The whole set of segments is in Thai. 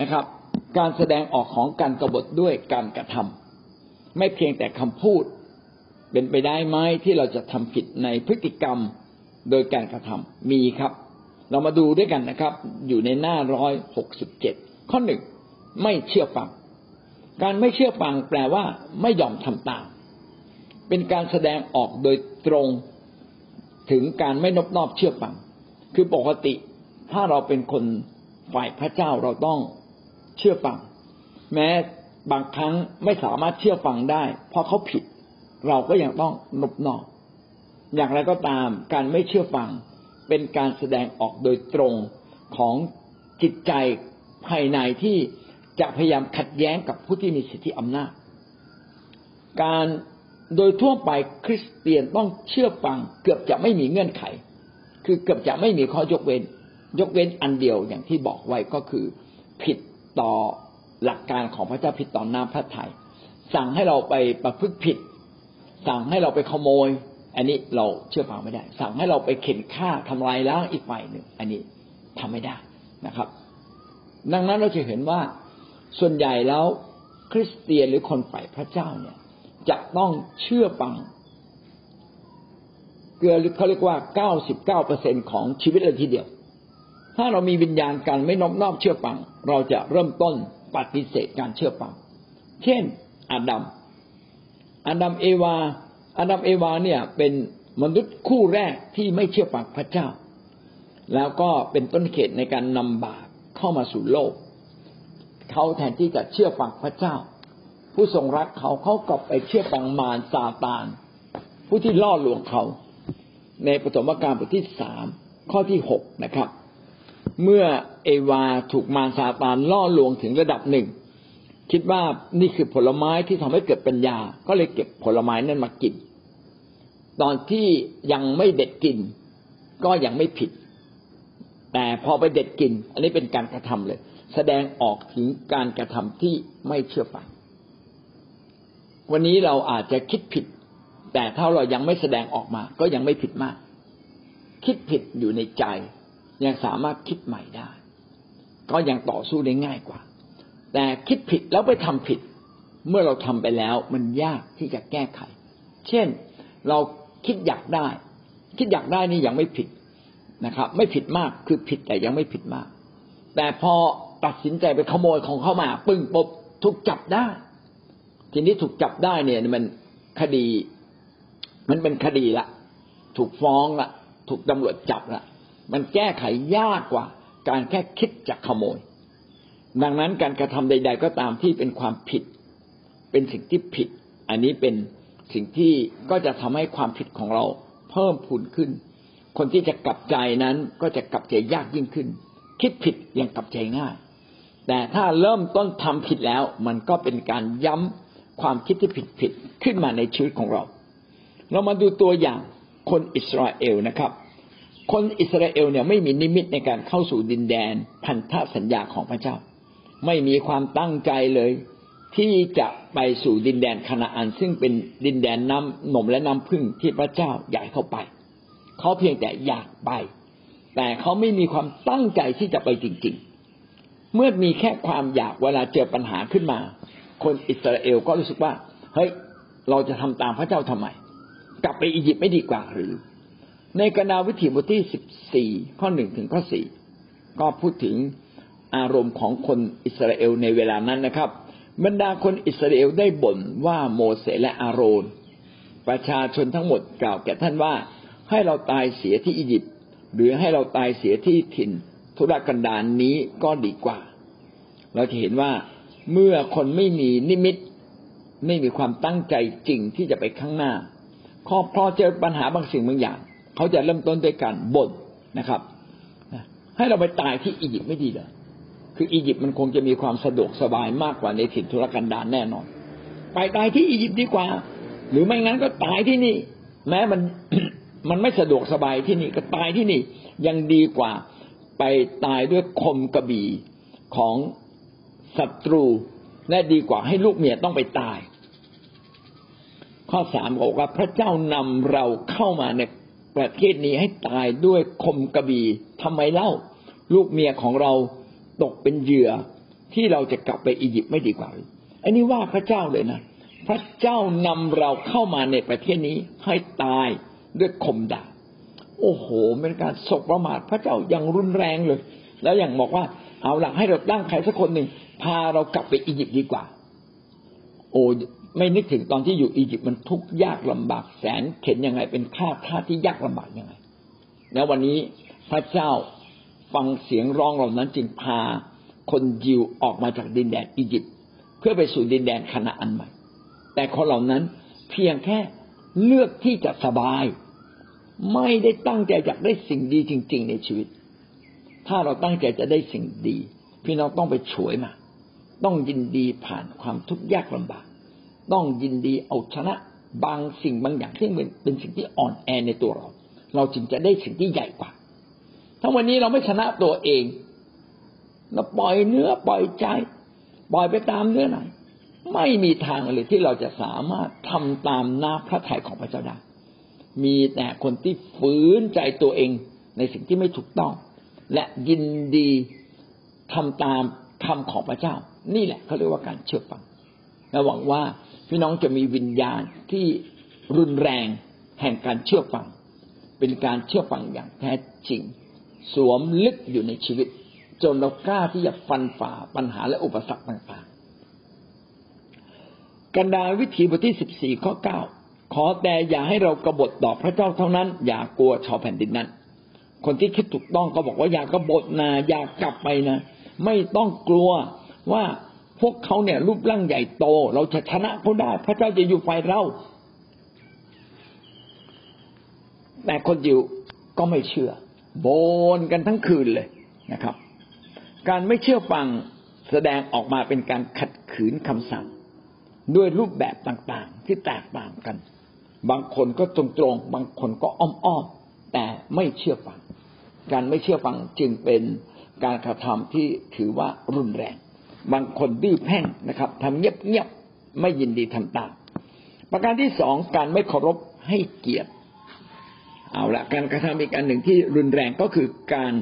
นะครับ การแสดงออกของการกรบฏด้วยการกระทำไม่เพียงแต่คำพูด เป็นไปได้ไหมที่เราจะทำผิดในพฤติกรรมโดยการกระทำมีครับ เรามาดูด้วยกันนะครับ อยู่ในหน้าร้อยหกสิบเจ็ดข้อหนึ่งไม่เชื่อฟัง การไม่เชื่อฟังแปลว่าไม่ยอมทำตาม เป็นการแสดงออกโดยตรงถึงการไม่นอบนอบเชื่อฟัง คือปกติถ้าเราเป็นคนฝ่ายพระเจ้าเราต้อง เชื่อฟัง แม้บางครั้งไม่สามารถเชื่อฟังได้ เพราะเขาผิด เราก็ยังต้องนบนอบอย่างไรก็ตามการไม่เชื่อฟังเป็นการแสดงออกโดยตรงของจิตใจภายในที่จะพยายามขัดแย้งกับผู้ที่มีสิทธิอำนาจ การโดยทั่วไปคริสเตียนต้องเชื่อฟังเกือบจะไม่มีเงื่อนไข คือเกือบจะไม่มีข้อยกเว้น ยกเว้นอันเดียวอย่างที่บอกไว้ก็คือ ผิด ต่อหลักการของพระเจ้าผิดต่อหน้ำพระทยัยสั่งให้เราไปประพฤติผิด สั่งให้เราไปขโมย อันนี้เราเชื่อฟังไม่ได้ สั่งให้เราไปเข็นฆ่าทำลายล้างอีกฝ่ายหนึ่ง อันนี้ทำไม่ได้นะครับ ดังนั้นเราจะเห็นว่าส่วนใหญ่แล้วคริสเตียนหรือคนฝ่ายพระเจ้าเนี่ย จะต้องเชื่อฟังเกือเขาเรียกว่าเก้าสิบเก้าเปอร์เซ็นของชีวิตเลยทีเดียว ถ้าเรามีวิญญาณการไม่นอบนอบเชื่อฟัง เราจะเริ่มต้นปฏิเสธการเชื่อฟัง เช่นอาดัมอาดัมเอวาอาดัมเอวาเนี่ยเป็นมนุษย์คู่แรกที่ไม่เชื่อฟังพระเจ้า แล้วก็เป็นต้นเหตุในการนำบาปเข้ามาสู่โลก เขาแทนที่จะเชื่อฟังพระเจ้า ผู้ทรงรักเขาเขากลับไปเชื่อฟังมารซาตาน ผู้ที่ล่อลวงเขา ในปฐมกาลบทที่สามข้อที่หกนะครับ เมื่อเอวาถูกมารซาตานล่อลวงถึงระดับหนึ่ง คิดว่านี่คือผลไม้ที่ทำให้เกิดปัญญา ก็เลยเก็บผลไม้นั้นมากิน ตอนที่ยังไม่เด็ดกิน ก็ยังไม่ผิด แต่พอไปเด็ดกิน อันนี้เป็นการกระทำเลย แสดงออกถึงการกระทำที่ไม่เชื่อฟังวันนี้เราอาจจะคิดผิด แต่ถ้าเรายังไม่แสดงออกมา ก็ยังไม่ผิดมาก คิดผิดอยู่ในใจ ยังสามารถคิดใหม่ได้ ก็ยังต่อสู้ได้ง่ายกว่า แต่คิดผิดแล้วไปทำผิด เมื่อเราทำไปแล้วมันยากที่จะแก้ไข เช่น เราคิดอยากได้ คิดอยากได้นี่ยังไม่ผิดนะครับ ไม่ผิดมากคือผิดแต่ยังไม่ผิดมาก แต่พอตัดสินใจไปขโมยของเข้ามา ปึ้งปบถูกจับได้ ทีนี้ถูกจับได้เนี่ยมันคดี มันเป็นคดีละ ถูกฟ้องละ ถูกตำรวจจับละ มันแก้ไขยากกว่า การแค่คิดจะขโมย ดังนั้นการกระทำใด ๆ ก็ตามที่เป็นความผิด เป็นสิ่งที่ผิด อันนี้เป็นสิ่งที่ก็จะทำให้ความผิดของเราเพิ่มพูนขึ้น คนที่จะกลับใจนั้นก็จะกลับใจยากยิ่งขึ้น คิดผิดยังกลับใจง่าย แต่ถ้าเริ่มต้นทำผิดแล้ว มันก็เป็นการย้ำความคิดที่ผิดผิดขึ้นมาในชีวิตของเรา เรามาดูตัวอย่างคนอิสราเอลนะครับ คนอิสราเอลเนี่ยไม่มีนิมิตในการเข้าสู่ดินแดนพันธสัญญาของพระเจ้า ไม่มีความตั้งใจเลย ที่จะไปสู่ดินแดนคณาอัน ซึ่งเป็นดินแดนน้ำนมและน้ำพึ่งที่พระเจ้าอยากเข้าไป เขาเพียงแต่อยากไป แต่เขาไม่มีความตั้งใจที่จะไปจริง ๆ เมื่อมีแค่ความอยากเวลาเจอปัญหาขึ้นมา คนอิสราเอลก็รู้สึกว่าเฮ้ยเราจะทำตามพระเจ้าทำไม กลับไปอียิปต์ไม่ดีกว่าหรือ ในกนาวิถีบทที่สิบสี่ข้อหนึ่งถึงข้อสี่ก็พูดถึงอารมณ์ของคนอิสราเอลในเวลานั้นนะครับ บรรดาคนอิสราเอลได้บ่นว่าโมเสสและอาโรน ประชาชนทั้งหมดกล่าวแก่ท่านว่าให้เราตายเสียที่อียิปต์หรือให้เราตายเสียที่ถิ่นทุรกันดารนนี้ก็ดีกว่า เราจะเห็นว่าเมื่อคนไม่มีนิมิต ไม่มีความตั้งใจจริงที่จะไปข้างหน้าพอพอเจอปัญหาบางสิ่งบางอย่าง เขาจะเริ่มต้นด้วยการบ่นนะครับให้เราไปตายที่อียิปต์ไม่ดีเลยคืออียิปต์มันคงจะมีความสะดวกสบายมากกว่าในถิ่นทุรกันดารแน่นอน ไปตายที่อียิปต์ดีกว่า หรือไม่งั้นก็ตายที่นี่ แม้มันมันไม่สะดวกสบายที่นี่ก็ตายที่นี่ยังดีกว่าไปตายด้วยคมกระบี่ของศัตรูและดีกว่าให้ลูกเมียต้องไปตาย ข้อสามบอกว่าพระเจ้านำเราเข้ามาใน ประเทศนี้ให้ตายด้วยคมกระบี่ทำไมเล่า ลูกเมียของเราตกเป็นเหยื่อที่เราจะกลับไปอียิปต์ไม่ดีกว่า อันนี้ว่าพระเจ้าเลยนะ พระเจ้านำเราเข้ามาในประเทศนี้ให้ตายด้วยคมดาบโอ้โหเป็นการศกประมาทพระเจ้ายังรุนแรงเลย แล้วอย่างบอกว่าเอาหลังให้เราตั้งใครสักคนหนึ่งพาเรากลับไปอียิปต์ดีกว่า โอ้ ไม่นึกถึงตอนที่อยู่อียิปต์มันทุกข์ยากลำบากแสนเข็นยังไง เป็นท่าท่าที่ยากลำบากยังไง แล้ววันนี้พระเจ้าฟังเสียงร้องเหล่านั้นจึงพาคนยิวออกมาจากดินแดนอียิปต์เพื่อไปสู่ดินแดนคณาอันใหม่ แต่คนเหล่านั้นเพียงแค่เลือกที่จะสบาย ไม่ได้ตั้งใจอยากได้สิ่งดีจริง ๆ ในชีวิต ถ้าเราตั้งใจจะได้สิ่งดี พี่น้องต้องไปฉวยมา ต้องยินดีผ่านความทุกข์ยากลำบาก ต้องยินดีเอาชนะบางสิ่งบางอย่างที่เป็นสิ่งที่อ่อนแอในตัวเรา เราจึงจะได้สิ่งที่ใหญ่กว่า ถ้าวันนี้เราไม่ชนะตัวเองเราปล่อยเนื้อปล่อยใจปล่อยไปตามเนื้อหนไม่มีทางเลยที่เราจะสามารถทำตามน้าพระทัยของพระเจ้าได้มีแต่คนที่ฝืนใจตัวเองในสิ่งที่ไม่ถูกต้อง และยินดีทำตามคำของพระเจ้า นี่แหละเขาเรียกว่าการเชื่อฟังและหวังว่า พี่น้องจะมีวิญญาณที่รุนแรงแห่งการเชื่อฟัง เป็นการเชื่อฟังอย่างแท้จริง สวมลึกอยู่ในชีวิต จนเรากล้าที่จะฟันฝ่าปัญหาและอุปสรรคต่างๆ กันดาวิถีบทที่สิบสี่ข้อเก้าขอแต่อย่าให้เรากบฏต่อพระเจ้าเท่านั้น อย่ากลัวชาวแผ่นดินนั้น คนที่คิดถูกต้องก็บอกว่าอย่ากบฏนะอย่ากลับไปนะ ไม่ต้องกลัวว่า พวกเขาเนี่ยรูปร่างใหญ่โต เราจะชนะเขาได้ พระเจ้าจะอยู่ฝ่ายเรา แต่คนยิวก็ไม่เชื่อโบนกันทั้งคืนเลยนะครับ การไม่เชื่อฟังแสดงออกมาเป็นการขัดขืนคำสั่ง ด้วยรูปแบบต่างๆที่แตกต่างกัน บางคนก็ตรงๆ บางคนก็อ้อมๆ แต่ไม่เชื่อฟัง การไม่เชื่อฟังจึงเป็นการกระทำที่ถือว่ารุนแรง บางคนดื้อแพ่งนะครับทำเงียบๆไม่ยินดีทำตามประการที่สองการไม่เคารพให้เกียรติ เอาละการกระทำอีกอันหนึ่งที่รุนแรงก็คือการ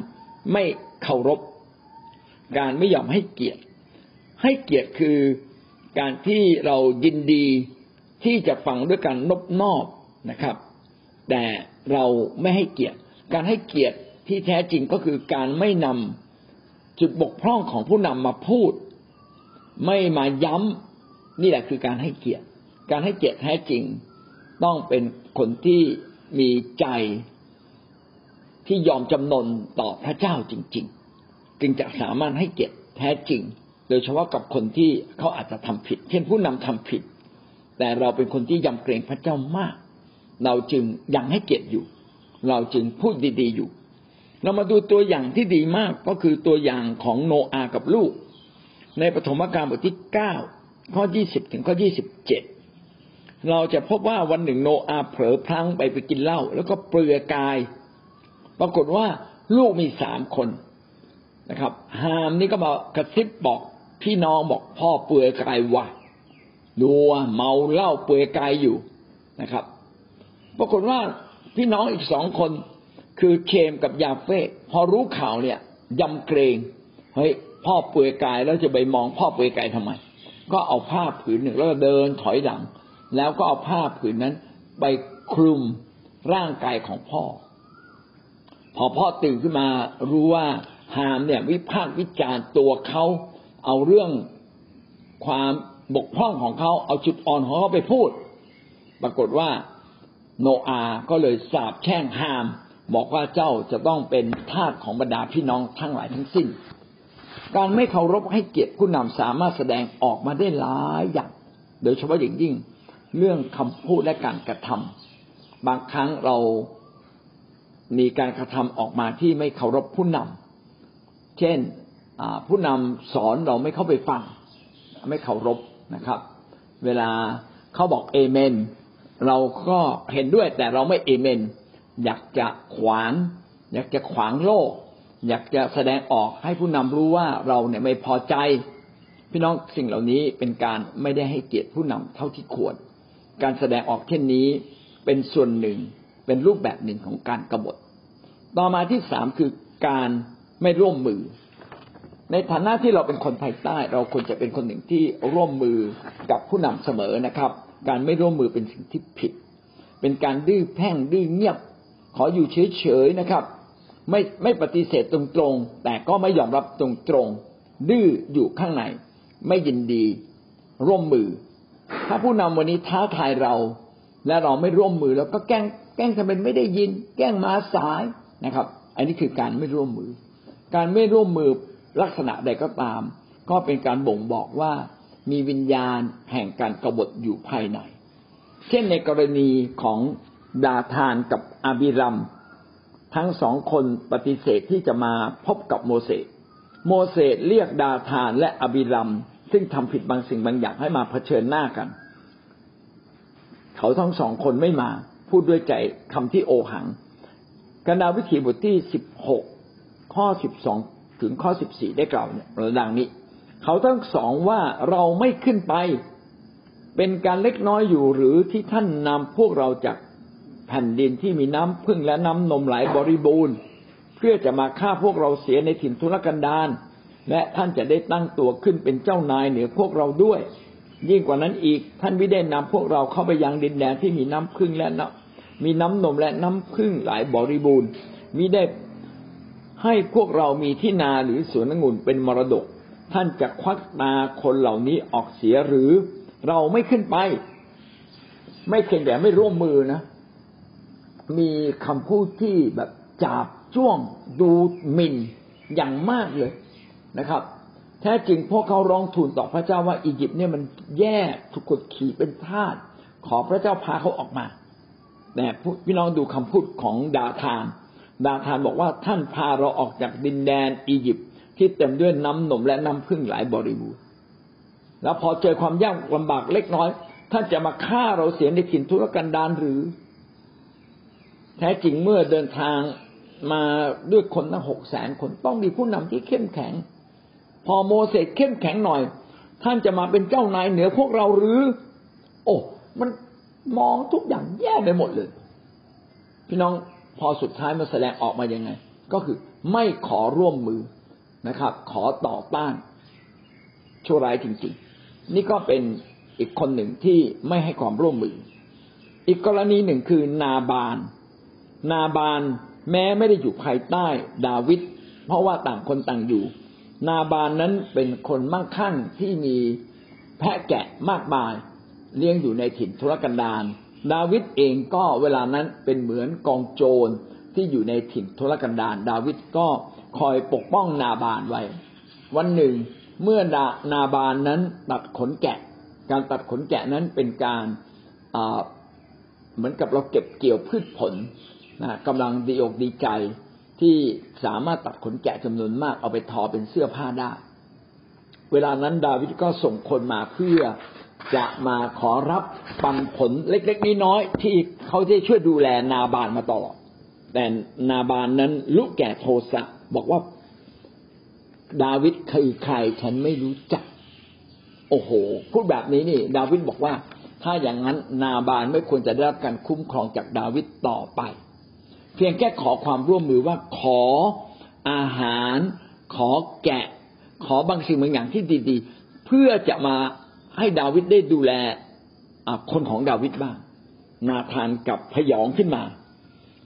ไม่เคารพ การไม่ยอมให้เกียรติ ให้เกียรติคือการที่เรายินดีที่จะฟังด้วยการนบนอบนะครับ แต่เราไม่ให้เกียรติ การให้เกียรติที่แท้จริงก็คือการไม่นำจุดบกพร่องของผู้นำมาพูด ไม่มาย้ำนี่แหละคือการให้เกียรติ การให้เกียรติแท้จริง ต้องเป็นคนที่มีใจที่ยอมจำนนต่อพระเจ้าจริง ๆ จึงจะสามารถให้เกียรติแท้จริง โดยเฉพาะกับคนที่เขาอาจจะทำผิด เช่นผู้นำทำผิด แต่เราเป็นคนที่ยำเกรงพระเจ้ามาก เราจึงยังให้เกียรติอยู่ เราจึงพูดดี ๆ อยู่ เรามาดูตัวอย่างที่ดีมากก็คือตัวอย่างของโนอากับลูก ในปฐมกาลบทที่เก้าข้อยี่สิบถึงข้อยี่สิบเจ็ดเราจะพบว่าวันหนึ่งโนอาเผลอพลั้งไปไปกินเหล้าแล้วก็เปลือยกาย ปรากฏว่าลูกมีสามคนนะครับฮามนี่ก็มากระซิบบอกพี่น้องบอกพ่อเปลือยกายวะดูว่าเมาเหล้าเปลือยกายอยู่นะครับ ปรากฏว่าพี่น้องอีกสองคน คือเคมกับยาเฟ่พอรู้ข่าวเนี่ยยำเกรงเฮ้ย พ่อเปลือยกายแล้วจะไปมองพ่อเปลือยกายทำไม ก็เอาผ้าผืนหนึ่งแล้วก็เดินถอยหลัง แล้วก็เอาผ้าผืนนั้นไปคลุมร่างกายของพ่อ พอพ่อตื่นขึ้นมารู้ว่าฮามเนี่ยวิพากษ์วิจารณ์ตัวเขาเอาเรื่องความบกพร่องของเขาเอาจุดอ่อนของเขาไปพูด ปรากฏว่าโนอาก็เลยสาบแช่งฮาม บอกว่าเจ้าจะต้องเป็นทาสของบรรดาพี่น้องทั้งหลายทั้งสิ้น การไม่เคารพให้เกียรติผู้นำสามารถแสดงออกมาได้หลายอย่าง โดยเฉพาะอย่างยิ่งเรื่องคำพูดและการกระทำบางครั้งเรามีการกระทำออกมาที่ไม่เคารพผู้นำเช่นผู้นำสอนเราไม่เข้าไปฟัง ไม่เคารพนะครับ เวลาเขาบอกเอเมน เราก็เห็นด้วยแต่เราไม่เอเมน อยากจะขวาง อยากจะขวางโลก อยากจะแสดงออกให้ผู้นำรู้ว่าเราเนี่ยไม่พอใจ พี่น้องสิ่งเหล่านี้เป็นการไม่ได้ให้เกียรติผู้นำเท่าที่ควร การแสดงออกเช่นนี้เป็นส่วนหนึ่งเป็นรูปแบบหนึ่งของการกบฏ ต่อมาที่สามคือการไม่ร่วมมือ ในฐานะที่เราเป็นคนไทยใต้ เราควรจะเป็นคนหนึ่งที่ร่วมมือกับผู้นำเสมอนะครับ การไม่ร่วมมือเป็นสิ่งที่ผิด เป็นการดื้อแพ่งดื้อเงียบ ขออยู่เฉยๆนะครับ ไม่ไม่ปฏิเสธตรงๆ แต่ก็ไม่ยอมรับตรงๆ ดื้ออยู่ข้างใน ไม่ยินดี ร่วมมือ ถ้าผู้นำวันนี้ท้าทายเรา และเราไม่ร่วมมือแล้วก็แกล้งแกล้งทำเป็นไม่ได้ยิน แกล้งมาสายนะครับ อันนี้คือการไม่ร่วมมือ การไม่ร่วมมือลักษณะใดก็ตาม ก็เป็นการบ่งบอกว่ามีวิญญาณแห่งการกบฏอยู่ภายใน เช่นในกรณีของดาธานกับอาบิรัม ทั้งสองคนปฏิเสธที่จะมาพบกับโมเสสโมเสสเรียกดาธานและอบิรัม ซึ่งทำผิดบางสิ่งบางอย่างให้มาเผชิญหน้ากัน เขาทั้งสองคนไม่มา พูดด้วยใจคำที่โอหังกนาวิธีบทที่สิบหกข้อสิบสองถึงข้อสิบสี่ได้กล่าวเนี่ยดังนี้ เขาทั้งสองว่าเราไม่ขึ้นไป เป็นการเล็กน้อยอยู่หรือที่ท่านนำพวกเราจาก แผ่นดินที่มีน้ำพึ่งและน้ำนมไหลบริบูรณ์ เพื่อจะมาฆ่าพวกเราเสียในถิ่นทุรกันดารและท่านจะได้ตั้งตัวขึ้นเป็นเจ้านายเหนือพวกเราด้วย ยิ่งกว่านั้นอีกท่านไม่ได้นำพวกเราเข้าไปยังดินแดนที่มีน้ำพึ่งและน้ำมีน้ำนมและน้ำพึ่งหลายบริบูรณ์มิได้ให้พวกเรามีที่นาหรือสวนองุ่นเป็นมรดก ท่านจะควักตาคนเหล่านี้ออกเสียหรือเราไม่ขึ้นไป ไม่เพียงแต่ไม่ร่วมมือนะ มีคำพูดที่แบบจับจ้วงดูหมิ่นอย่างมากเลยนะครับ แท้จริงพวกเขาร้องทูลต่อพระเจ้าว่าอียิปต์เนี่ยมันแย่ถูกกดขี่เป็นทาสขอพระเจ้าพาเขาออกมาแต่พี่น้องดูคำพูดของดาธาน ดาธานบอกว่าท่านพาเราออกจากดินแดนอียิปต์ที่เต็มด้วยน้ำนมและน้ำพึ่งหลายบริบูรณ์แล้วพอเจอความยากลำบากเล็กน้อย ท่านจะมาฆ่าเราเสียในถิ่นทุรกันดารหรือ แท้จริงเมื่อเดินทางมาด้วยคนตั้งหกแสนคนต้องมีผู้นำที่เข้มแข็ง พอโมเสสเข้มแข็งหน่อย ท่านจะมาเป็นเจ้านายเหนือพวกเราหรือ โอ้มันมองทุกอย่างแย่ไปหมดเลย พี่น้องพอสุดท้ายมาแสดงออกมายังไง ก็คือไม่ขอร่วมมือนะครับ ขอต่อต้านชั่วร้ายจริง ๆ นี่ก็เป็นอีกคนหนึ่งที่ไม่ให้ความร่วมมือ อีกกรณีหนึ่งคือนาบาน นาบานแม้ไม่ได้อยู่ภายใต้ดาวิดเพราะว่าต่างคนต่างอยู่ นาบานนั้นเป็นคนมั่งคั่งที่มีแพะแกะมากมาย เลี้ยงอยู่ในถิ่นทุรกันดารดาวิดเองก็เวลานั้นเป็นเหมือนกองโจรที่อยู่ในถิ่นทุรกันดารดาวิดก็คอยปกป้องนาบานไว้ วันหนึ่งเมื่อนานาบานนั้นตัดขนแกะ การตัดขนแกะนั้นเป็นการเหมือนกับเราเก็บเกี่ยวพืชผล นะกำลังดีอกดีใจที่สามารถตัดขนแกะจำนวนมากเอาไปทอเป็นเสื้อผ้าได้ เวลานั้นดาวิดก็ส่งคนมาเพื่อจะมาขอรับปันผลเล็กๆน้อยๆที่เขาจะช่วยดูแลนาบานมาตลอด แต่นาบานนั้นลุกแก่โทสะบอกว่า ดาวิดคือใครฉันไม่รู้จัก โอ้โห พูดแบบนี้นี่ ดาวิดบอกว่า ถ้าอย่างนั้นนาบานไม่ควรจะได้รับการคุ้มครองจากดาวิดต่อไป เพียงแค่ขอความร่วมมือว่าขออาหาร ขอแกะ ขอบางสิ่งบางอย่างที่ดี ๆ เพื่อจะมาให้ดาวิดได้ดูแลคนของดาวิดบ้าง นาธานกับพยองขึ้นมา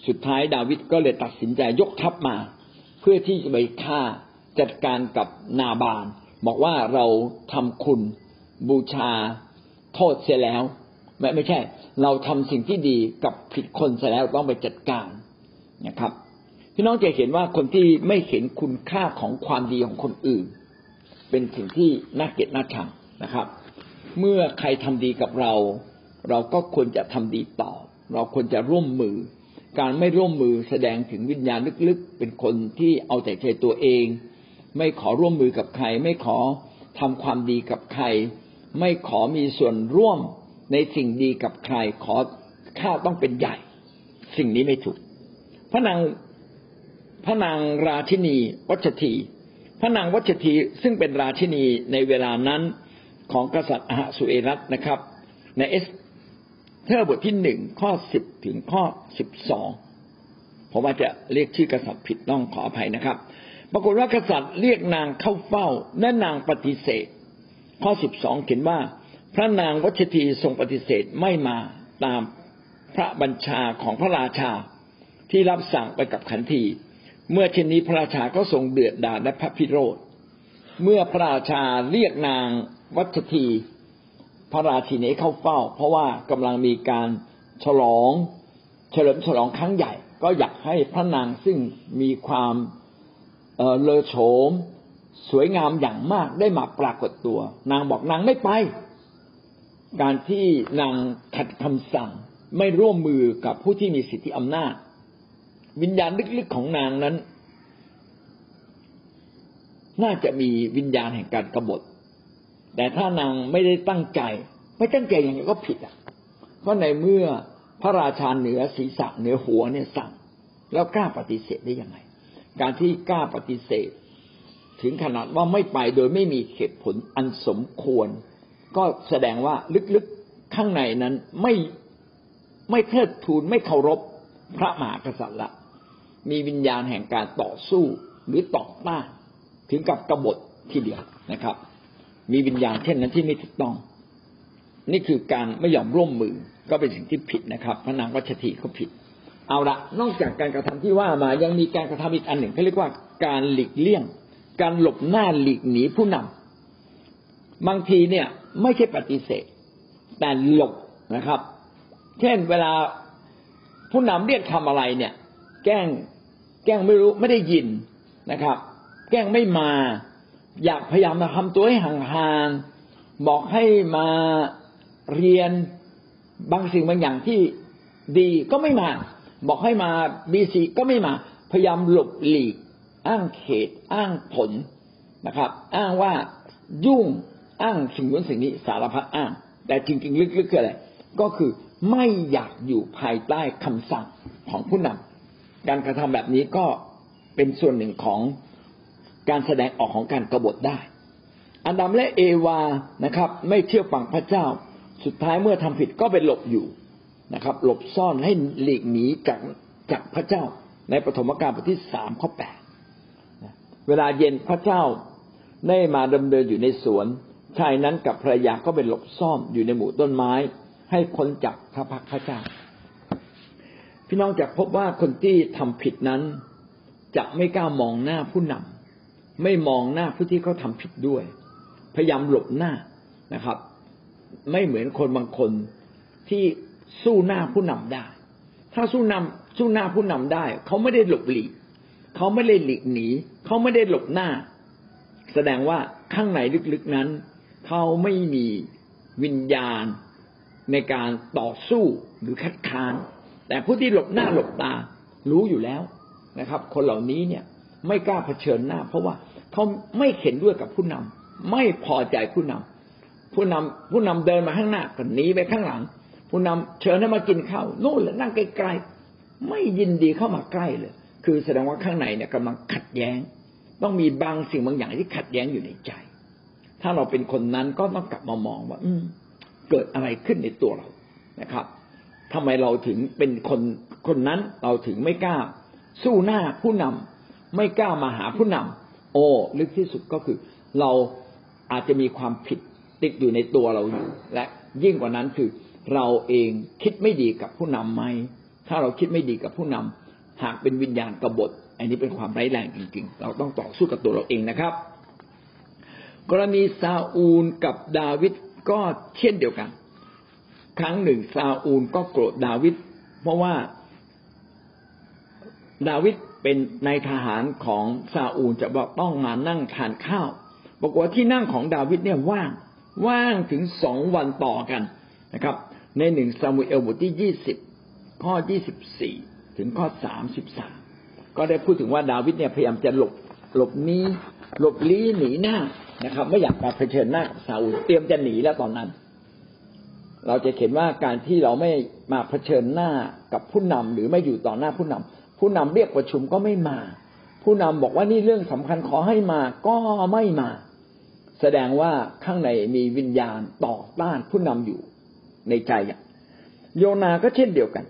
สุดท้ายดาวิดก็เลยตัดสินใจยกทัพมา เพื่อที่จะไปฆ่าจัดการกับนาบาน บอกว่าเราทำคุณบูชาโทษเสียแล้ว ไม่ไม่ใช่ เราทำสิ่งที่ดีกับผิดคนเสียแล้วต้องไปจัดการ นะครับ พี่น้องจะเห็นว่าคนที่ไม่เห็นคุณค่าของความดีของคนอื่น เป็นสิ่งที่น่าเกลียดน่าชังนะครับ เมื่อใครทำดีกับเรา เราก็ควรจะทำดีต่อ เราควรจะร่วมมือ การไม่ร่วมมือแสดงถึงวิญญาณลึกๆ เป็นคนที่เอาแต่ใจตัวเอง ไม่ขอร่วมมือกับใคร ไม่ขอทำความดีกับใคร ไม่ขอมีส่วนร่วมในสิ่งดีกับใครของข้าต้องเป็นใหญ่ สิ่งนี้ไม่ถูก ระนางพระนางราชินีวัชทีพระนางวัชทีซึ่งเป็นราชินีในเวลานั้นของกษัตริย์อาหสุเอรัสนะครับ ในเอสเทอร์บทที่หนึ่งข้อสิบถึงข้อสิบสองผมว่าจะเรียกชื่อกษัตริย์ผิดต้องขออภัยนะครับ ปรากฏว่ากษัตริย์เรียกนางเข้าเฝ้าและนางปฏิเสธ ข้อสิบสองเขียนว่า พระนางวัชทีทรงปฏิเสธไม่มาตามพระบัญชาของพระราชา ที่รับสั่งไปกับขันที เมื่อเช่นนี้พระราชาก็ทรงเดือดดาลและพระพิโรธ เมื่อพระราชาเรียกนางวัชทีพระราชินีเข้าเฝ้า เพราะว่ากำลังมีการฉลอง เฉลิมฉลองครั้งใหญ่ ก็อยากให้พระนางซึ่งมีความเเลอโฉม สวยงามอย่างมากได้มาปรากฏตัว นางบอกนางไม่ไป การที่นางขัดคำสั่งไม่ร่วมมือกับผู้ที่มีสิทธิอำนาจ วิญญาณลึกๆของนางนั้น น่าจะมีวิญญาณแห่งการกบฏ แต่ถ้านางไม่ได้ตั้งใจ ไม่ตั้งใจอย่างนี้ก็ผิดอะ เพราะในเมื่อพระราชาเหนือศีรษะเหนือหัวเนี่ยสั่ง แล้วกล้าปฏิเสธได้ยังไง การที่กล้าปฏิเสธ ถึงขนาดว่าไม่ไปโดยไม่มีเหตุผลอันสมควร ก็แสดงว่าลึกๆข้างในนั้นไม่ไม่เทิดทูนไม่เคารพพระมหากษัตริย์ละ มีวิญญาณแห่งการต่อสู้หรือต่อต้านถึงกับกบฏทีเดียวนะครับ มีวิญญาณเช่นนั้นที่ไม่ถูกต้อง นี่คือการไม่ยอมร่วมมือก็เป็นสิ่งที่ผิดนะครับ พระนางวัชทีเขาผิด เอาละนอกจากการกระทำที่ว่ามายังมีการกระทำอีกอันหนึ่งเขาเรียกว่าการหลีกเลี่ยง การหลบหน้าหลีกหนีผู้นำบางทีเนี่ยไม่ใช่ปฏิเสธ แต่หลบนะครับ เช่นเวลาผู้นำเรียกทำอะไรเนี่ย แกล้ง แกล้งไม่รู้ไม่ได้ยินนะครับ แกล้งไม่มา อยากพยายามทำตัวให้ห่างๆบอกให้มาเรียนบางสิ่งบางอย่างที่ดีก็ไม่มา บอกให้มาบีซีก็ไม่มา พยายามหลบหลีก อ้างเขต อ้างผลนะครับ อ้างว่ายุ่งอ้างสิ่งนู้นสิ่งนี้สารพัดอ้าง แต่จริง ๆ ลึกๆคืออะไรก็คือไม่อยากอยู่ภายใต้คำสั่งของผู้นำ การกระทำแบบนี้ก็เป็นส่วนหนึ่งของการแสดงออกของการกรบฏได้ อันดัมและเอวานะครับ ไม่เชื่อฟังพระเจ้า สุดท้ายเมื่อทำผิดก็ไปหลบอยู่นะครับ หลบซ่อนให้หลีกหนีจากจากพระเจ้าในปฐมกาลบทที่สามข้อแปดเวลาเย็นพระเจ้าได้มาดำเนินอยู่ในสวนชายนั้นกับภรรยาก็ไปหลบซ่อนอยู่ในหมู่ต้นไม้ ให้พ้นจากพระพักพระเจ้า พี่น้องจะพบว่าคนที่ทำผิดนั้น จะไม่กล้ามองหน้าผู้นำไม่มองหน้าผู้ที่เขาทาผิดด้วย พยายามหลบหน้านะครับ ไม่เหมือนคนบางคนที่สู้หน้าผู้นำได้ ถ้าสู้นำสู้หน้าผู้นำได้ เขาไม่ได้หลบหลีกเขาไม่ได้หลีกหนี เขาไม่ได้หลบหน้า แสดงว่าข้างในลึกๆนั้น เขาไม่มีวิญญาณในการต่อสู้หรือคัดค้าน แต่ผู้ที่หลบหน้าหลบตารู้อยู่แล้วนะครับ คนเหล่านี้เนี่ยไม่กล้าเผชิญหน้า เพราะว่าเขาไม่เห็นด้วยกับผู้นำไม่พอใจผู้นำผู้นำผู้นำเดินมาข้างหน้าก็หนีไปข้างหลัง ผู้นำเชิญให้มากินข้าวโน่นแหละนั่งไกลๆไม่ยินดีเข้ามาใกล้เลย คือแสดงว่าข้างในเนี่ยกำลังขัดแย้ง ต้องมีบางสิ่งบางอย่างที่ขัดแย้งอยู่ในใจ ถ้าเราเป็นคนนั้นก็ต้องกลับมามองว่า อืเกิดอะไรขึ้นในตัวเรานะครับ ทำไมเราถึงเป็นคนคนนั้นเราถึงไม่กล้า สู้หน้าผู้นำไม่กล้ามาหาผู้นำโอ้ลึกที่สุดก็คือ เราอาจจะมีความผิดติดอยู่ในตัวเราอยู่ และยิ่งกว่านั้นคือ เราเองคิดไม่ดีกับผู้นำไหมถ้าเราคิดไม่ดีกับผู้นำหากเป็นวิญญาณกบฏ อันนี้เป็นความไร้แรงจริง ๆ เราต้องต่อสู้กับตัวเราเองนะครับ กรณีซาอูลกับดาวิดก็เช่นเดียวกัน ครั้งหนึ่งซาอูลก็โกรธดาวิดเพราะว่าดาวิดเป็นนายทหารของซาอูลจะบอกต้องมานั่งทานข้าวบอกว่าที่นั่งของดาวิดเนี่ยว่างว่างถึงสองวันต่อกันนะครับ ในหนึ่งซามูเอลบทที่ยี่สิบข้อยี่สิบสี่ถึงข้อสามสิบสามก็ได้พูดถึงว่าดาวิดเนี่ยพยายามจะหลบหลบนี้หลบลี้หนีหน้านะครับ ไม่อยากมาเผชิญหน้าซาอูลเตรียมจะหนีแล้วตอนนั้น เราจะเห็นว่าการที่เราไม่มาเผชิญหน้ากับผู้นำหรือไม่อยู่ต่อหน้าผู้นำผู้นำเรียกประชุมก็ไม่มา ผู้นำบอกว่านี่เรื่องสำคัญขอให้มาก็ไม่มา แสดงว่าข้างในมีวิญญาณต่อต้านผู้นำอยู่ในใจโยนาก็เช่นเดียวกัน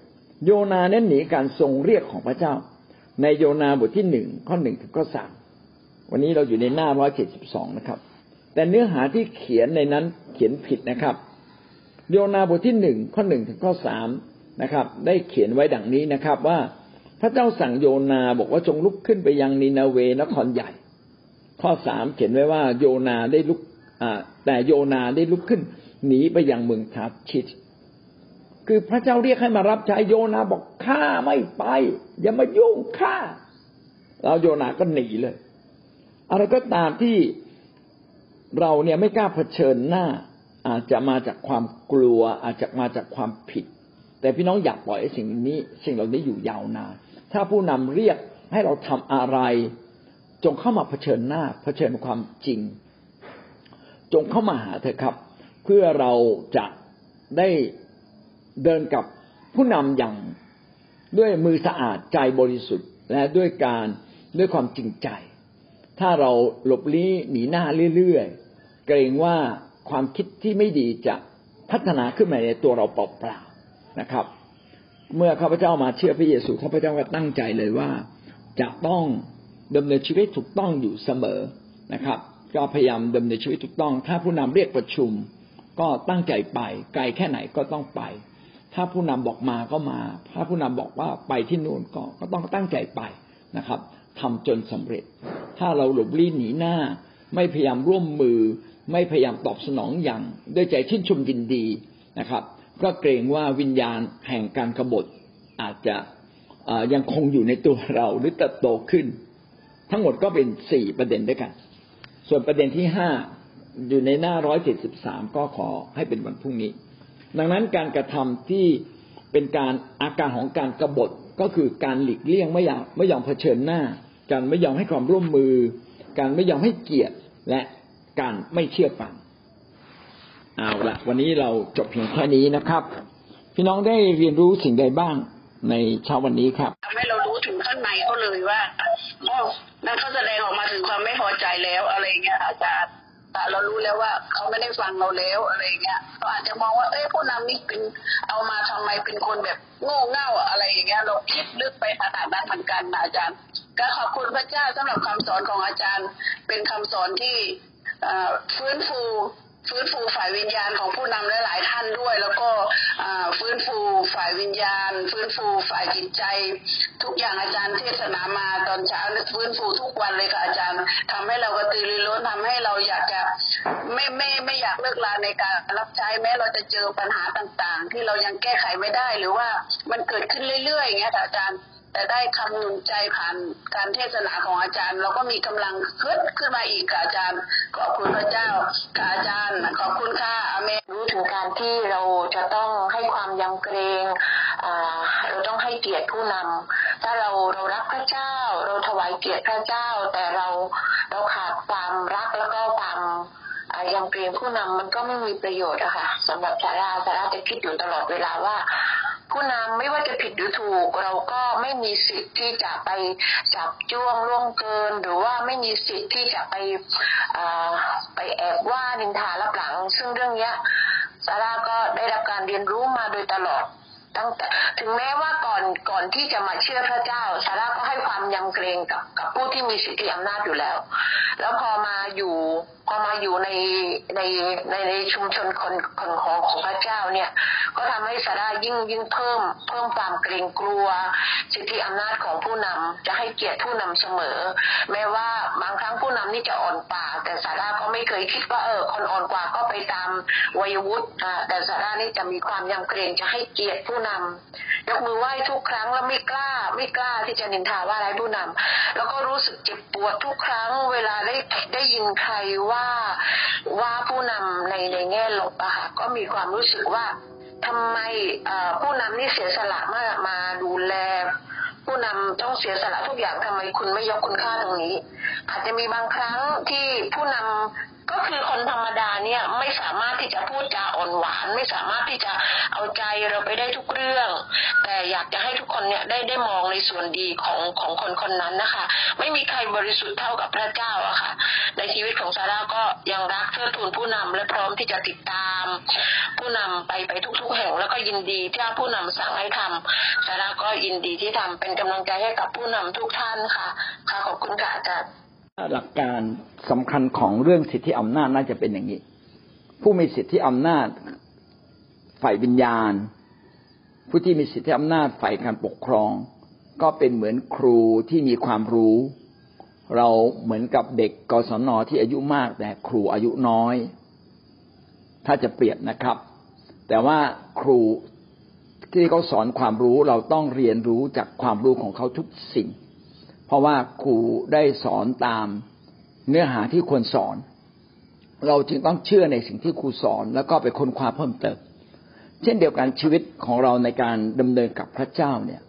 โยนาเน้นหนีการทรงเรียกของพระเจ้า ในโยนาบทที่หนึ่งข้อหนึ่งถึงข้อสามวันนี้เราอยู่ในหน้าร้อยเจ็ดสิบสองนะครับ แต่เนื้อหาที่เขียนในนั้นเขียนผิดนะครับ โยนาบทที่หนึ่งข้อหนึ่งถึงข้อสามนะครับ ได้เขียนไว้ดังนี้นะครับว่าพระเจ้าสั่งโยนาบอกว่าจงลุกขึ้นไปยังนินาเวนครใหญ่ ข้อสามเขียนไว้ว่าโยนาได้ลุกแต่โยนาได้ลุกขึ้น หนีไปยังเมืองทับชิดคือพระเจ้าเรียกให้มารับใช้โยนาบอกข้าไม่ไป อย่ามายุ่งข้าเราโยนาก็หนีเลย อะไรก็ตามที่เราเนี่ยไม่กล้าเผชิญหน้า อาจจะมาจากความกลัว อาจจะมาจากความผิด แต่พี่น้องอยากปล่อยสิ่งนี้ สิ่งเหล่านี้อยู่ยาวนานถ้าผู้นำเรียกให้เราทำอะไร จงเข้ามาเผชิญหน้าเผชิญความจริง จงเข้ามาหาเถอครับ เพื่อเราจะได้เดินกับผู้นำอย่างด้วยมือสะอาดใจบริสุทธิ์ และด้วยการด้วยความจริงใจ ถ้าเราหลบลี้หนีหน้าเรื่อยๆเกรงว่า ความคิดที่ไม่ดีจะพัฒนาขึ้นมาในตัวเราเปล่าๆนะครับ เมื่อข้าพเจ้ามาเชื่อพระเยซูข้าพเจ้าก็ตั้งใจเลยว่า จะต้องดำเนินชีวิตถูกต้องอยู่เสมอนะครับ ก็พยายามดำเนินชีวิตถูกต้อง ถ้าผู้นำเรียกประชุม ก็ตั้งใจไป ไกลแค่ไหนก็ต้องไป ถ้าผู้นำบอกมาก็มา ถ้าผู้นำบอกว่าไปที่นู่นก็ก็ต้องตั้งใจไปนะครับทำจนสำเร็จ ถ้าเราหลบลี้หนีหน้า ไม่พยายามร่วมมือ ไม่พยายามตอบสนองอย่างด้วยใจชื่นชมยินดีนะครับ ก็เกรงว่าวิญญาณแห่งการกบฏอาจจะยังคงอยู่ในตัวเราหรือเติบโตขึ้น ทั้งหมดก็เป็นสี่ประเด็นด้วยกัน ส่วนประเด็นที่ห้าอยู่ในหน้าร้อยเจ็ดสิบสามก็ขอให้เป็นวันพรุ่งนี้ ดังนั้นการกระทำที่เป็นการอาการของการกรบฏก็คือการหลีกเลี่ยงไม่ยอมไม่ยอมเผชิญหน้า การไม่ยอมให้ความร่วมมือ การไม่ยอมให้เกียรติและ การไม่เชื่อฟังเอาละวันนี้เราจบเพียงแค่นี้นะครับ พี่น้องได้เรียนรู้สิ่งใดบ้างในเช้าวันนี้ครับทำให้เรารู้ถึงข้างในเขาเลยว่าโอ้นั่นเขาแสดงออกมาถึงความไม่พอใจแล้วอะไรเงี้ยอาจารย์แต่เรารู้แล้วว่าเขาไม่ได้ฟังเราแล้วอะไรเงี้ยเราอาจจะมองว่าเอ้ยผู้นำนี่เป็นเอามาทำไมเป็นคนแบบโง่เง่าอะไรอย่างเงี้ยเราคิดลึกไปขนาดนั้นเหมือนกันนะอาจารย์ ก็ขอบคุณพระเจ้าสำหรับคำสอนของอาจารย์ เป็นคำสอนที่ ฟื้นฟูฟื้นฟูฝ่ายวิญญาณของผู้นำหลายๆท่านด้วย แล้วก็ฟื้นฟูฝ่ายวิญญาณ ฟื้นฟูฝ่ายจิตใจ ทุกอย่างอาจารย์เทศนามาตอนเช้าฟื้นฟูทุกวันเลยค่ะอาจารย์ทำให้เรากระตือรือร้นทำให้เราอยากจะไม่ไม่ไม่อยากเลิกลาในการรับใช้แม้เราจะเจอปัญหาต่างๆ ที่เรายังแก้ไขไม่ได้หรือว่ามันเกิดขึ้นเรื่อยๆอย่างเงี้ยค่ะอาจารย์ แต่ได้คำหนุนใจผ่านการเทศนาของอาจารย์ เราก็มีกำลังขึ้นขึ้นมาอีกค่ะอาจารย์ ขอบคุณพระเจ้าค่ะอาจารย์ ขอบคุณค่ะอเมรู้ถึงการที่เราจะต้องให้ความยำเกรงเราต้องให้เกียรติผู้นำถ้าเราเรารักพระเจ้า เราถวายเกียรติพระเจ้า แต่เราเราขาดความรักแล้วก็ความยำเกรงผู้นำมันก็ไม่มีประโยชน์อะค่ะสำหรับสาราสาราจะคิดอยู่ตลอดเวลาว่า ผู้นำไม่ว่าจะผิดหรือถูก เราก็ไม่มีสิทธิ์ที่จะไปจับจ้วงล่วงเกิน หรือว่าไม่มีสิทธิ์ที่จะไปไปแอบว่านินทารับหลัง ซึ่งเรื่องนี้ซาร่าก็ได้รับการเรียนรู้มาโดยตลอดตั้งแต่ถึงแม้ว่าก่อนก่อนที่จะมาเชื่อพระเจ้าซาร่าก็ให้ความยำเกรงกับกับผู้ที่มีสิทธิอำนาจอยู่แล้ว แล้วพอมาอยู่พอมาอยู่ในในในในชุมชนคนคนของของพระเจ้าเนี่ย ก็ทำให้ซาร่ายิ่งยิ่งเพิ่ม เพิ่มความเกรงกลัว สิทธิอำนาจของผู้นำจะให้เกียรติผู้นำเสมอ แม้ว่าบางครั้งผู้นำนี่จะอ่อนกว่า แต่ซาร่าก็ไม่เคยคิดว่าเออคนอ่อนกว่าก็ไปตามวัยวุฒิแต่ซาร่านี่จะมีความยำเกรงจะให้เกียรติผู้นำยกมือไหว้ทุกครั้งแล้วไม่กล้าไม่กล้าที่จะนินทาว่าอะไรผู้นำแล้วก็รู้สึกเจ็บปวดทุกครั้งเวลาได้ได้ยินใครว่าว่าผู้นำในในแง่ลบอะค่ะก็มีความรู้สึกว่าทำไมผู้นำนี่เสียสละมามาดูแล ผู้นำต้องเสียสละทุกอย่างทำไมคุณไม่ยกคุณค่าตรงนี้ อาจจะมีบางครั้งที่ผู้นำ ก็คือคนธรรมดาเนี่ยไม่สามารถที่จะพูดจาอ่อนหวาน ไม่สามารถที่จะเอาใจเราไปได้ทุกเรื่อง แต่อยากจะให้ทุกคนเนี่ยได้ได้มองในส่วนดีของของคนคนนั้นนะคะ ไม่มีใครบริสุทธิ์เท่ากับพระเจ้าอะค่ะ ในชีวิตของซาร่าก็ยังรักเทิดทูนผู้นำและพร้อมที่จะติดตาม ผู้นำไปไปทุกๆแห่งแล้วก็ยินดีที่ผู้นำสั่งให้ทำซาร่าก็ยินดีที่ทำเป็นกำลังใจให้กับผู้นำทุกท่านค่ะค่ะขอบคุณค่ะอาจารย์ หลักการสำคัญของเรื่องสิทธิอำนาจน่าจะเป็นอย่างนี้ ผู้มีสิทธิอำนาจฝ่ายวิญญาณ ผู้ที่มีสิทธิอำนาจฝ่ายการปกครอง ก็เป็นเหมือนครูที่มีความรู้ เราเหมือนกับเด็กกศนที่อายุมากแต่ครูอายุน้อย ถ้าจะเปรียบนะครับ แต่ว่าครูที่เขาสอนความรู้เราต้องเรียนรู้จากความรู้ของเขาทุกสิ่ง เพราะว่าครูได้สอนตามเนื้อหาที่ควรสอน เราจึงต้องเชื่อในสิ่งที่ครูสอน แล้วก็ไปค้นคว้าเพิ่มเติม เช่นเดียวกันชีวิตของเราในการดำเนินกับพระเจ้าเนี่ย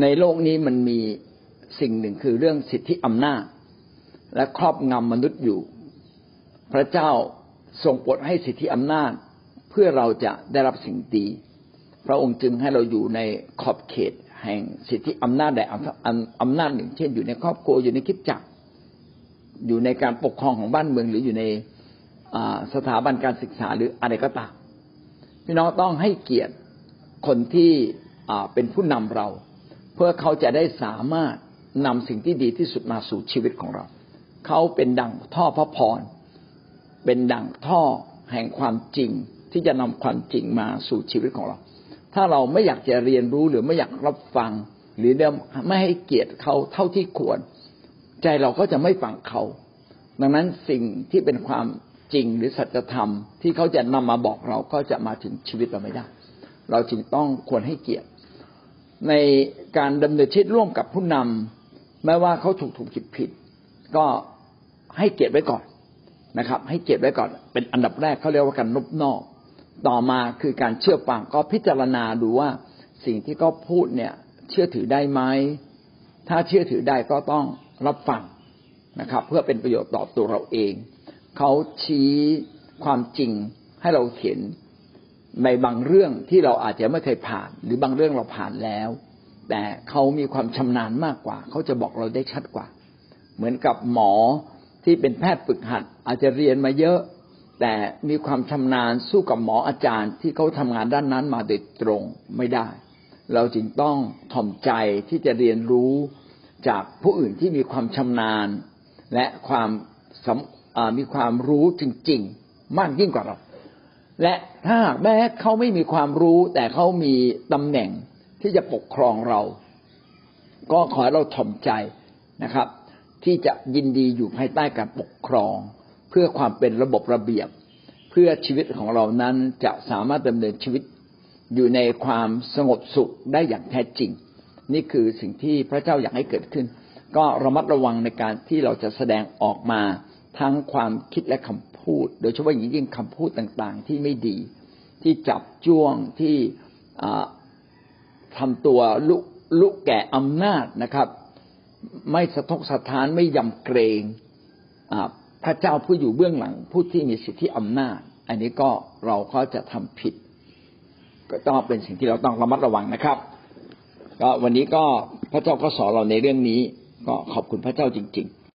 ในโลกนี้มันมีสิ่งหนึ่งคือเรื่องสิทธิอำนาจ และครอบงำมนุษย์อยู่ พระเจ้าทรงปลดให้สิทธิอำนาจ เพื่อเราจะได้รับสิ่งดี พระองค์จึงให้เราอยู่ในขอบเขต แห่งสิทธิอำนาจใดอำนาจหนึ่ง เช่นอยู่ในครอบครัวอยู่ในคิดจักร อยู่ในการปกครองของบ้านเมืองหรืออยู่ในสถาบันการศึกษาหรืออะไรก็ตามพี่น้องต้องให้เกียรติคนที่เป็นผู้นำเรา เพื่อเขาจะได้สามารถนำสิ่งที่ดีที่สุดมาสู่ชีวิตของเรา เขาเป็นดังท่อพระพร เป็นดังท่อแห่งความจริงที่จะนำความจริงมาสู่ชีวิตของเรา ถ้าเราไม่อยากจะเรียนรู้หรือไม่อยากรับฟัง หรือไม่ให้เกียรติเขาเท่าที่ควร ใจเราก็จะไม่ฟังเขา ดังนั้นสิ่งที่เป็นความจริงหรือสัจธรรมที่เขาจะนำมาบอกเราก็จะมาถึงชีวิตเราไม่ได้ เราจึงต้องควรให้เกียรติ ในการดำเนินชีวิตร่วมกับผู้นำไม่ว่าเขาถูกถูกผิดผิด ก็ให้เกียรติไว้ก่อนนะครับ ให้เกียรติไว้ก่อน เป็นอันดับแรกเขาเรียกว่าการนบนอก ต่อมาคือการเชื่อฟังก็พิจารณาดูว่าสิ่งที่เขาพูดเนี่ย เชื่อถือได้ไหมถ้าเชื่อถือได้ก็ต้องรับฟังนะครับ เพื่อเป็นประโยชน์ต่อตัวเราเอง เขาชี้ความจริงให้เราเห็นในบางเรื่องที่เราอาจจะไม่เคยผ่าน หรือบางเรื่องเราผ่านแล้ว แต่เขามีความชำนาญมากกว่า เขาจะบอกเราได้ชัดกว่า เหมือนกับหมอที่เป็นแพทย์ฝึกหัด อาจจะเรียนมาเยอะ แต่มีความชำนาญสู้กับหมออาจารย์ ที่เขาทำงานด้านนั้นมาโดยตรงไม่ได้ เราจึงต้องถ่อมใจที่จะเรียนรู้จากผู้อื่นที่มีความชำนาญ และความมีความรู้จริง ๆ มากยิ่งกว่าเรา และถ้าแม้เขาไม่มีความรู้ แต่เขามีตำแหน่งที่จะปกครองเรา ก็ขอให้เราถ่อมใจนะครับ ที่จะยินดีอยู่ภายใต้การปกครอง เพื่อความเป็นระบบระเบียบ เพื่อชีวิตของเรานั้นจะสามารถดำเนินชีวิตอยู่ในความสงบสุขได้อย่างแท้จริง นี่คือสิ่งที่พระเจ้าอยากให้เกิดขึ้น ก็ระมัดระวังในการที่เราจะแสดงออกมาทั้งความคิดและคำพูด โดยเฉพาะอย่างยิ่งคำพูดต่างๆ ที่ไม่ดี ที่จับจ้วงที่ทำตัวลุลุแก่อำนาจนะครับ ไม่สะทกสะท้านไม่ยำเกรง พระเจ้าผู้อยู่เบื้องหลังผู้ที่มีสิทธิอำนาจ อันนี้ก็เราก็จะทำผิด ก็ต้องเป็นสิ่งที่เราต้องระมัดระวังนะครับ ก็วันนี้ก็พระเจ้าก็สอนเราในเรื่องนี้ ก็ขอบคุณพระเจ้าจริง ๆ